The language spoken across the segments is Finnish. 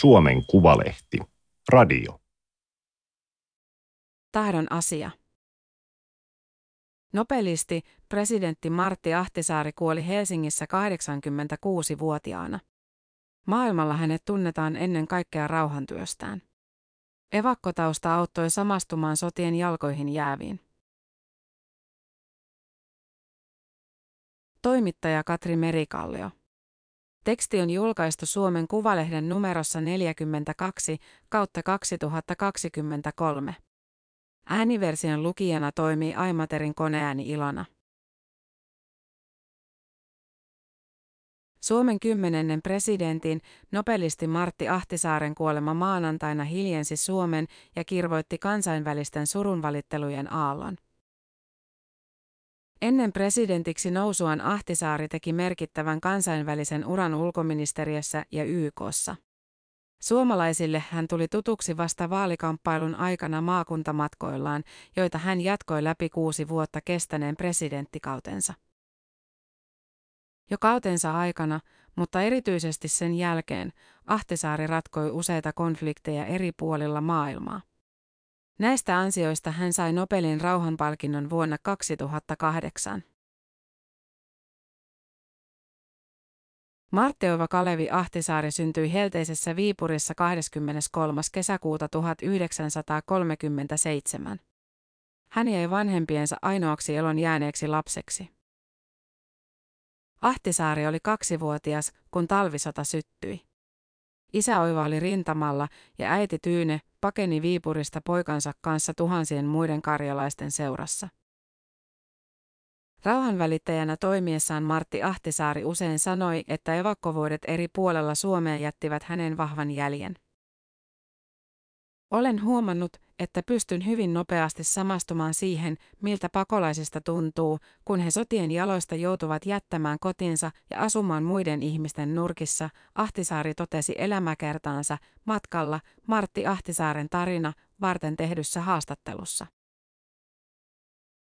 Suomen Kuvalehti. Radio. Tahdon asia. Nobelisti, presidentti Martti Ahtisaari kuoli Helsingissä 86-vuotiaana. Maailmalla hänet tunnetaan ennen kaikkea rauhantyöstään. Evakkotausta auttoi samastumaan sotien jalkoihin jääviin. Toimittaja Katri Merikallio. Teksti on julkaistu Suomen Kuvalehden numerossa 42 kautta 2023. Ääniversion lukijana toimii Aimaterin koneääni Ilona. Suomen kymmenennen presidentin, nobelisti Martti Ahtisaaren kuolema maanantaina hiljensi Suomen ja kirvoitti kansainvälisten surunvalittelujen aallon. Ennen presidentiksi nousuaan Ahtisaari teki merkittävän kansainvälisen uran ulkoministeriössä ja YKssa. Suomalaisille hän tuli tutuksi vasta vaalikamppailun aikana maakuntamatkoillaan, joita hän jatkoi läpi kuusi vuotta kestäneen presidenttikautensa. Jo kautensa aikana, mutta erityisesti sen jälkeen, Ahtisaari ratkoi useita konflikteja eri puolilla maailmaa. Näistä ansioista hän sai Nobelin rauhanpalkinnon vuonna 2008. Martteova Kalevi Ahtisaari syntyi helteisessä Viipurissa 23. kesäkuuta 1937. Hän jäi vanhempiensa ainoaksi elon jääneeksi lapseksi. Ahtisaari oli kaksivuotias, kun talvisota syttyi. Isä oivaali rintamalla ja äiti Tyyne pakeni Viipurista poikansa kanssa tuhansien muiden karjalaisten seurassa. Rauhanvälittäjänä toimiessaan Martti Ahtisaari usein sanoi, että evakkovuodet eri puolella Suomea jättivät hänen vahvan jäljen. Olen huomannut, että pystyn hyvin nopeasti samastumaan siihen, miltä pakolaisista tuntuu, kun he sotien jaloista joutuvat jättämään kotinsa ja asumaan muiden ihmisten nurkissa, Ahtisaari totesi elämäkertaansa matkalla Martti Ahtisaaren tarina varten tehdyssä haastattelussa.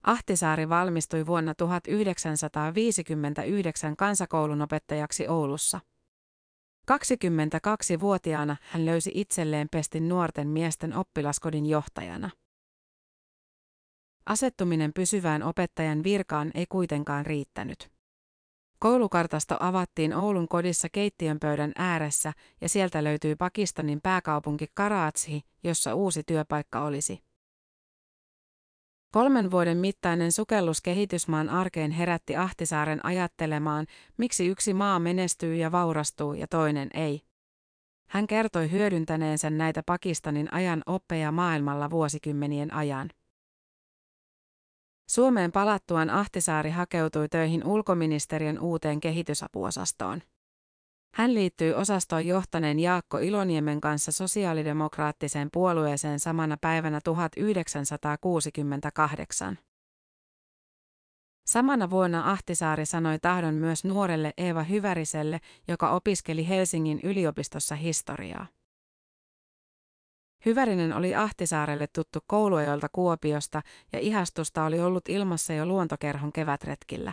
Ahtisaari valmistui vuonna 1959 kansakoulunopettajaksi Oulussa. 22-vuotiaana hän löysi itselleen pestin nuorten miesten oppilaskodin johtajana. Asettuminen pysyvään opettajan virkaan ei kuitenkaan riittänyt. Koulukartasto avattiin Oulun kodissa keittiönpöydän ääressä ja sieltä löytyy Pakistanin pääkaupunki Karachi, jossa uusi työpaikka olisi. Kolmen vuoden mittainen sukellus kehitysmaan arkeen herätti Ahtisaaren ajattelemaan, miksi yksi maa menestyy ja vaurastuu ja toinen ei. Hän kertoi hyödyntäneensä näitä Pakistanin ajan oppeja maailmalla vuosikymmenien ajan. Suomeen palattuaan Ahtisaari hakeutui töihin ulkoministeriön uuteen kehitysapuosastoon. Hän liittyy osastoon johtaneen Jaakko Iloniemen kanssa sosiaalidemokraattiseen puolueeseen samana päivänä 1968. Samana vuonna Ahtisaari sanoi tahdon myös nuorelle Eeva Hyväriselle, joka opiskeli Helsingin yliopistossa historiaa. Hyvärinen oli Ahtisaarelle tuttu kouluajoilta Kuopiosta ja ihastusta oli ollut ilmassa jo luontokerhon kevätretkillä.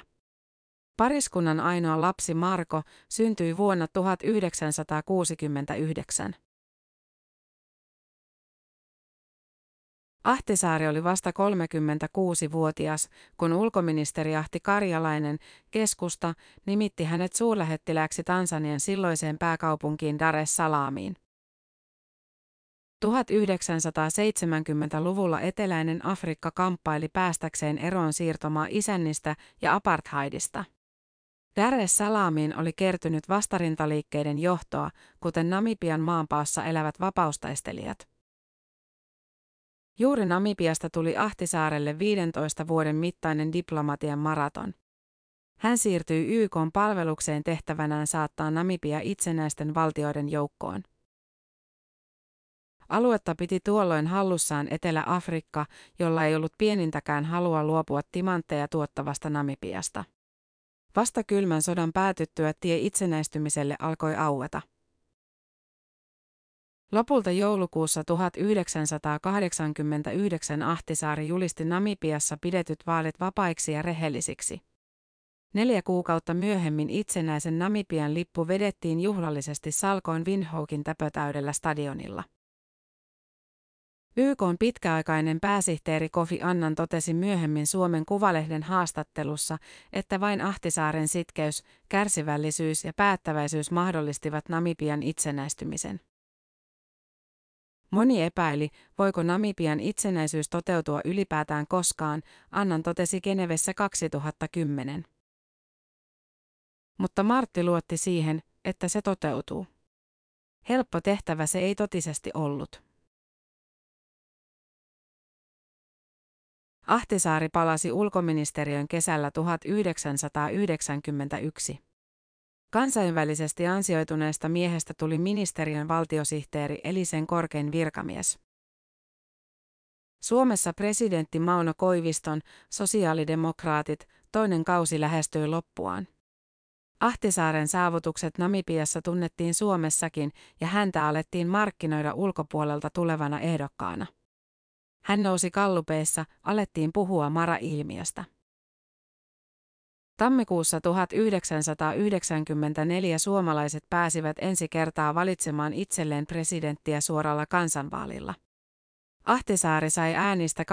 Pariskunnan ainoa lapsi Marko syntyi vuonna 1969. Ahtisaari oli vasta 36-vuotias, kun ulkoministeri Ahti Karjalainen, keskusta, nimitti hänet suurlähettilääksi Tansanian silloiseen pääkaupunkiin Dar es Salaamiin. 1970-luvulla eteläinen Afrikka kamppaili päästäkseen eroon siirtomaa isännistä ja apartheidista. Dar es Salaamiin oli kertynyt vastarintaliikkeiden johtoa, kuten Namibian maanpaassa elävät vapaustaistelijat. Juuri Namibiasta tuli Ahtisaarelle 15 vuoden mittainen diplomatian maraton. Hän siirtyi YK palvelukseen tehtävänään saattaa Namibia itsenäisten valtioiden joukkoon. Aluetta piti tuolloin hallussaan Etelä-Afrikka, jolla ei ollut pienintäkään halua luopua timantteja tuottavasta Namibiasta. Vasta kylmän sodan päätyttyä tie itsenäistymiselle alkoi aueta. Lopulta joulukuussa 1989 Ahtisaari julisti Namibiassa pidetyt vaalit vapaiksi ja rehellisiksi. Neljä kuukautta myöhemmin itsenäisen Namibian lippu vedettiin juhlallisesti Salkoon Windhoekin täpötäydellä stadionilla. YK on pitkäaikainen pääsihteeri Kofi Annan totesi myöhemmin Suomen Kuvalehden haastattelussa, että vain Ahtisaaren sitkeys, kärsivällisyys ja päättäväisyys mahdollistivat Namibian itsenäistymisen. Moni epäili, voiko Namibian itsenäisyys toteutua ylipäätään koskaan, Annan totesi Genevessä 2010. Mutta Martti luotti siihen, että se toteutuu. Helppo tehtävä se ei totisesti ollut. Ahtisaari palasi ulkoministeriön kesällä 1991. Kansainvälisesti ansioituneesta miehestä tuli ministeriön valtiosihteeri eli sen korkein virkamies. Suomessa presidentti Mauno Koiviston, sosiaalidemokraatit, toinen kausi lähestyi loppuaan. Ahtisaaren saavutukset Namibiassa tunnettiin Suomessakin ja häntä alettiin markkinoida ulkopuolelta tulevana ehdokkaana. Hän nousi kallupeissa, alettiin puhua Mara-ilmiöstä. Tammikuussa 1994 suomalaiset pääsivät ensi kertaa valitsemaan itselleen presidenttiä suoralla kansanvaalilla. Ahtisaari sai äänistä 25,9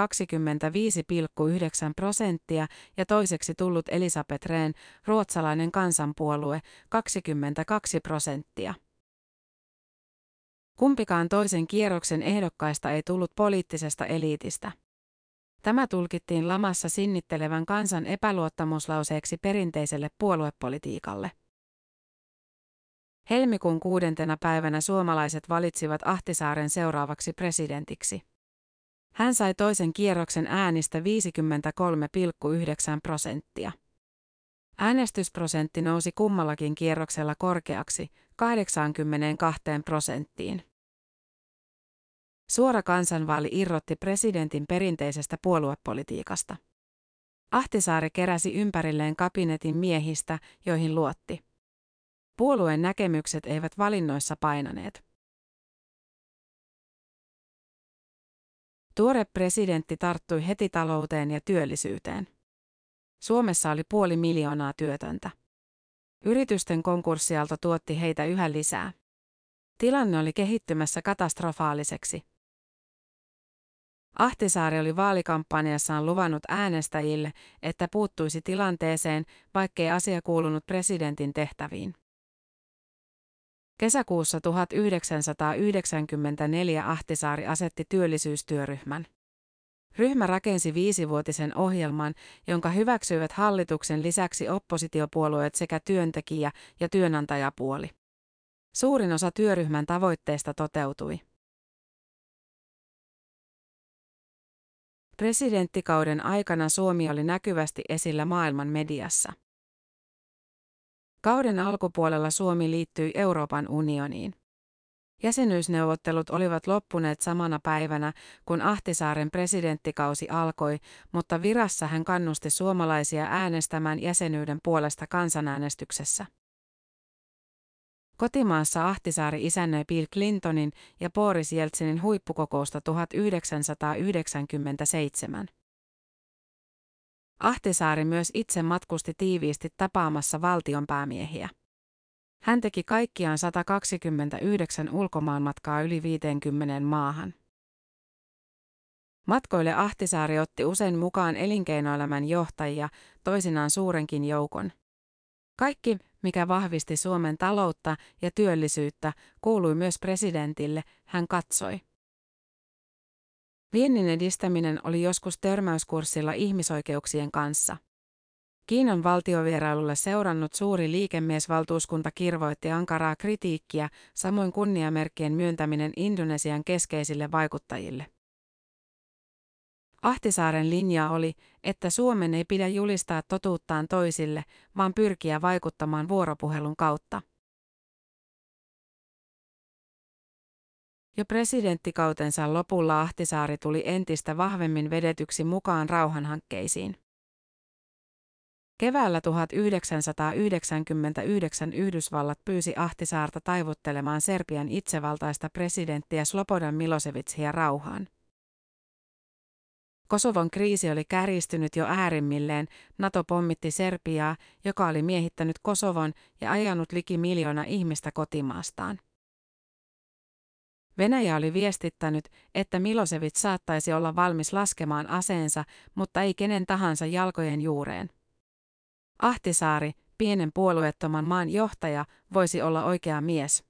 prosenttia ja toiseksi tullut Elisabeth Rehn, ruotsalainen kansanpuolue, 22 prosenttia. Kumpikaan toisen kierroksen ehdokkaista ei tullut poliittisesta eliitistä. Tämä tulkittiin lamassa sinnittelevän kansan epäluottamuslauseeksi perinteiselle puoluepolitiikalle. Helmikuun kuudentena päivänä suomalaiset valitsivat Ahtisaaren seuraavaksi presidentiksi. Hän sai toisen kierroksen äänistä 53,9 prosenttia. Äänestysprosentti nousi kummallakin kierroksella korkeaksi, 82 prosenttiin. Suora kansanvaali irrotti presidentin perinteisestä puoluepolitiikasta. Ahtisaari keräsi ympärilleen kabinetin miehistä, joihin luotti. Puolueen näkemykset eivät valinnoissa painaneet. Tuore presidentti tarttui heti talouteen ja työllisyyteen. Suomessa oli puoli miljoonaa työtöntä. Yritysten konkurssialto tuotti heitä yhä lisää. Tilanne oli kehittymässä katastrofaaliseksi. Ahtisaari oli vaalikampanjassaan luvannut äänestäjille, että puuttuisi tilanteeseen, vaikkei asia kuulunut presidentin tehtäviin. Kesäkuussa 1994 Ahtisaari asetti työllisyystyöryhmän. Ryhmä rakensi viisivuotisen ohjelman, jonka hyväksyivät hallituksen lisäksi oppositiopuolueet sekä työntekijä- ja työnantajapuoli. Suurin osa työryhmän tavoitteista toteutui. Presidenttikauden aikana Suomi oli näkyvästi esillä maailman mediassa. Kauden alkupuolella Suomi liittyi Euroopan unioniin. Jäsenyysneuvottelut olivat loppuneet samana päivänä, kun Ahtisaaren presidenttikausi alkoi, mutta virassa hän kannusti suomalaisia äänestämään jäsenyyden puolesta kansanäänestyksessä. Kotimaassa Ahtisaari isännöi Bill Clintonin ja Boris Jeltsinin huippukokousta 1997. Ahtisaari myös itse matkusti tiiviisti tapaamassa valtionpäämiehiä. Hän teki kaikkiaan 129 ulkomaanmatkaa yli 50 maahan. Matkoille Ahtisaari otti usein mukaan elinkeinoelämän johtajia, toisinaan suurenkin joukon. Kaikki, mikä vahvisti Suomen taloutta ja työllisyyttä, kuului myös presidentille, hän katsoi. Viennin edistäminen oli joskus törmäyskurssilla ihmisoikeuksien kanssa. Kiinan valtiovierailulle seurannut suuri liikemiesvaltuuskunta kirvoitti ankaraa kritiikkiä, samoin kunniamerkkien myöntäminen Indonesian keskeisille vaikuttajille. Ahtisaaren linja oli, että Suomen ei pidä julistaa totuuttaan toisille, vaan pyrkiä vaikuttamaan vuoropuhelun kautta. Jo presidenttikautensa lopulla Ahtisaari tuli entistä vahvemmin vedetyksi mukaan rauhanhankkeisiin. Keväällä 1999 Yhdysvallat pyysi Ahtisaarta taivuttelemaan Serbian itsevaltaista presidenttiä Slobodan Milosevicia rauhaan. Kosovon kriisi oli kärjistynyt jo äärimmilleen, NATO pommitti Serbiaa, joka oli miehittänyt Kosovon ja ajanut liki miljoona ihmistä kotimaastaan. Venäjä oli viestittänyt, että Milosevic saattaisi olla valmis laskemaan aseensa, mutta ei kenen tahansa jalkojen juureen. Ahtisaari, pienen puolueettoman maan johtaja, voisi olla oikea mies.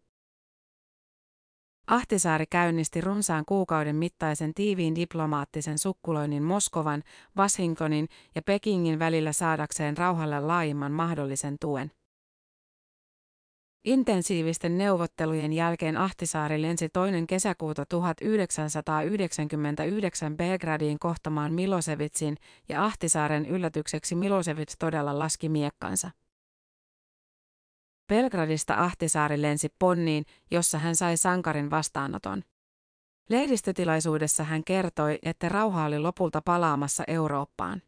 Ahtisaari käynnisti runsaan kuukauden mittaisen tiiviin diplomaattisen sukkuloinnin Moskovan, Washingtonin ja Pekingin välillä saadakseen rauhalle laajimman mahdollisen tuen. Intensiivisten neuvottelujen jälkeen Ahtisaari lensi toinen kesäkuuta 1999 Belgradiin kohtamaan Milosevitsin ja Ahtisaaren yllätykseksi Milosevic todella laski miekkansa. Belgradista Ahtisaari lensi Ponniin, jossa hän sai sankarin vastaanoton. Lehdistötilaisuudessa hän kertoi, että rauha oli lopulta palaamassa Eurooppaan.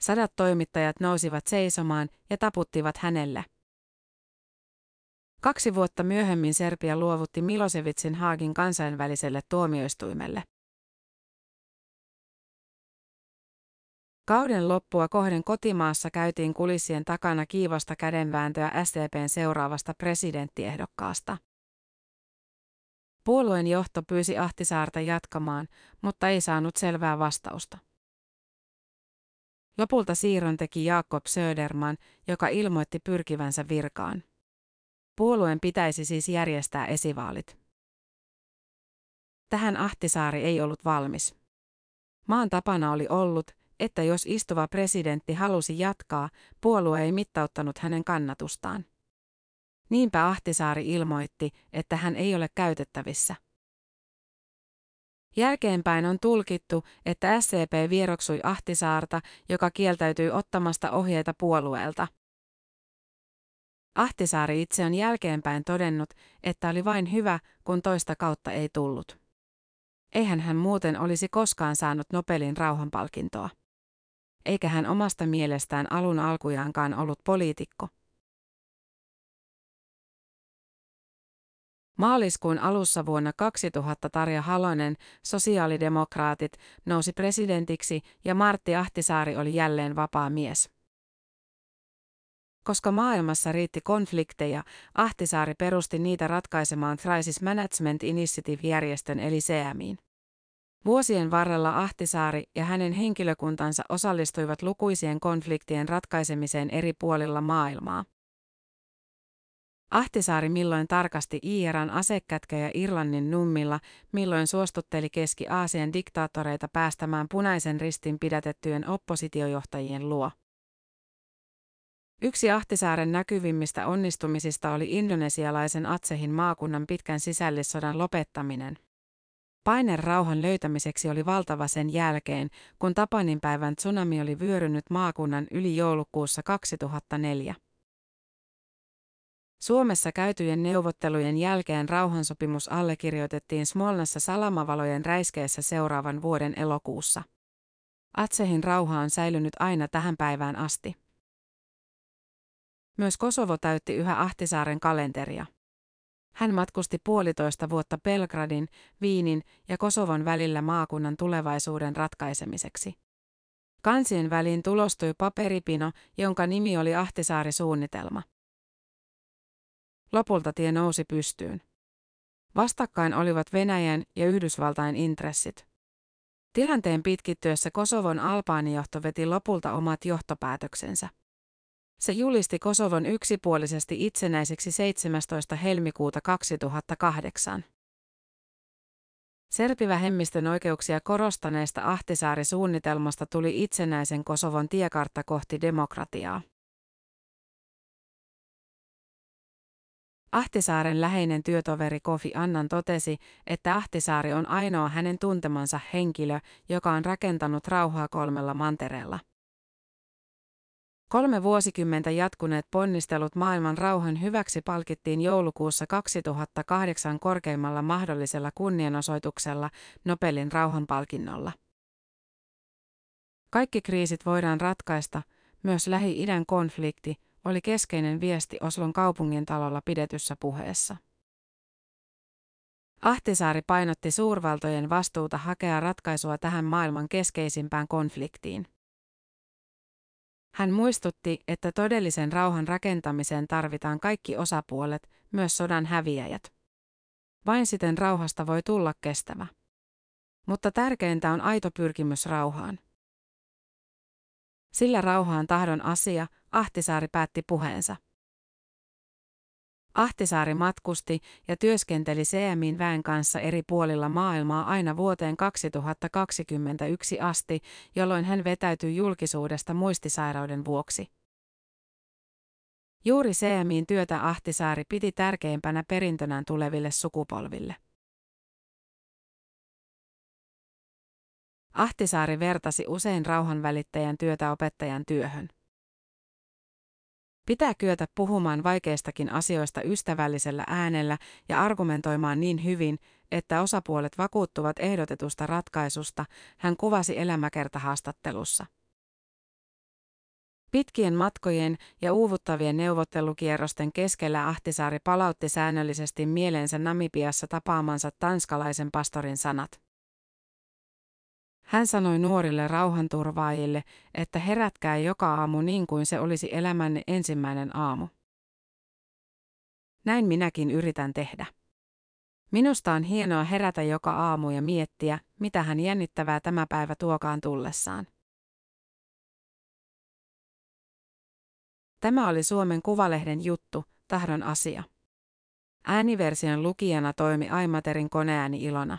Sadat toimittajat nousivat seisomaan ja taputtivat hänelle. Kaksi vuotta myöhemmin Serbia luovutti Milosevicin Haagin kansainväliselle tuomioistuimelle. Kauden loppua kohden kotimaassa käytiin kulissien takana kiivasta kädenvääntöä SDPn seuraavasta presidenttiehdokkaasta. Puolueen johto pyysi Ahtisaarta jatkamaan, mutta ei saanut selvää vastausta. Lopulta siirron teki Jakob Söderman, joka ilmoitti pyrkivänsä virkaan. Puolueen pitäisi siis järjestää esivaalit. Tähän Ahtisaari ei ollut valmis. Maan tapana oli ollut, että jos istuva presidentti halusi jatkaa, puolue ei mittauttanut hänen kannatustaan. Niinpä Ahtisaari ilmoitti, että hän ei ole käytettävissä. Jälkeenpäin on tulkittu, että SCP vieroksui Ahtisaarta, joka kieltäytyi ottamasta ohjeita puolueelta. Ahtisaari itse on jälkeenpäin todennut, että oli vain hyvä, kun toista kautta ei tullut. Eihän hän muuten olisi koskaan saanut Nobelin rauhanpalkintoa. Eikä hän omasta mielestään alun alkujaankaan ollut poliitikko. Maaliskuun alussa vuonna 2000 Tarja Halonen, sosiaalidemokraatit, nousi presidentiksi ja Martti Ahtisaari oli jälleen vapaa mies. Koska maailmassa riitti konflikteja, Ahtisaari perusti niitä ratkaisemaan Crisis Management Initiative-järjestön eli CMIin. Vuosien varrella Ahtisaari ja hänen henkilökuntansa osallistuivat lukuisien konfliktien ratkaisemiseen eri puolilla maailmaa. Ahtisaari milloin tarkasti IRAn asekätköjä Irlannin nummilla, milloin suostutteli Keski-Aasian diktaattoreita päästämään punaisen ristin pidätettyjen oppositiojohtajien luo. Yksi Ahtisaaren näkyvimmistä onnistumisista oli indonesialaisen Atsehin maakunnan pitkän sisällissodan lopettaminen. Paine rauhan löytämiseksi oli valtava sen jälkeen, kun Tapanin päivän tsunami oli vyörynyt maakunnan yli joulukuussa 2004. Suomessa käytyjen neuvottelujen jälkeen rauhansopimus allekirjoitettiin Smolnassa salamavalojen räiskeessä seuraavan vuoden elokuussa. Atsehin rauha on säilynyt aina tähän päivään asti. Myös Kosovo täytti yhä Ahtisaaren kalenteria. Hän matkusti puolitoista vuotta Belgradin, Viinin ja Kosovon välillä maakunnan tulevaisuuden ratkaisemiseksi. Kansien väliin tulostui paperipino, jonka nimi oli Ahtisaari-suunnitelma. Lopulta tie nousi pystyyn. Vastakkain olivat Venäjän ja Yhdysvaltain intressit. Tilanteen pitkittyessä Kosovon albaanijohto veti lopulta omat johtopäätöksensä. Se julisti Kosovon yksipuolisesti itsenäiseksi 17. helmikuuta 2008. Serbivähemmistön oikeuksia korostaneesta Ahtisaari-suunnitelmasta tuli itsenäisen Kosovon tiekartta kohti demokratiaa. Ahtisaaren läheinen työtoveri Kofi Annan totesi, että Ahtisaari on ainoa hänen tuntemansa henkilö, joka on rakentanut rauhaa kolmella mantereella. Kolme vuosikymmentä jatkuneet ponnistelut maailman rauhan hyväksi palkittiin joulukuussa 2008 korkeimmalla mahdollisella kunnianosoituksella Nobelin rauhanpalkinnolla. Kaikki kriisit voidaan ratkaista, myös Lähi-idän konflikti, oli keskeinen viesti Oslon kaupungin talolla pidetyssä puheessa. Ahtisaari painotti suurvaltojen vastuuta hakea ratkaisua tähän maailman keskeisimpään konfliktiin. Hän muistutti, että todellisen rauhan rakentamiseen tarvitaan kaikki osapuolet, myös sodan häviäjät. Vain siten rauhasta voi tulla kestävä. Mutta tärkeintä on aito pyrkimys rauhaan. Sillä rauhaan tahdon asia, Ahtisaari päätti puheensa. Ahtisaari matkusti ja työskenteli CMIn väen kanssa eri puolilla maailmaa aina vuoteen 2021 asti, jolloin hän vetäytyi julkisuudesta muistisairauden vuoksi. Juuri CMIn työtä Ahtisaari piti tärkeimpänä perintönään tuleville sukupolville. Ahtisaari vertasi usein rauhanvälittäjän työtä opettajan työhön. Pitää kyetä puhumaan vaikeistakin asioista ystävällisellä äänellä ja argumentoimaan niin hyvin, että osapuolet vakuuttuvat ehdotetusta ratkaisusta, hän kuvasi elämäkertahaastattelussa. Pitkien matkojen ja uuvuttavien neuvottelukierrosten keskellä Ahtisaari palautti säännöllisesti mieleensä Namibiassa tapaamansa tanskalaisen pastorin sanat. Hän sanoi nuorille rauhanturvaajille, että herätkää joka aamu niin kuin se olisi elämänne ensimmäinen aamu. Näin minäkin yritän tehdä. Minusta on hienoa herätä joka aamu ja miettiä, mitä hän jännittävää tämä päivä tuokaan tullessaan. Tämä oli Suomen Kuvalehden juttu, tahdon asia. Ääniversion lukijana toimi Aimaterin koneääni Ilona.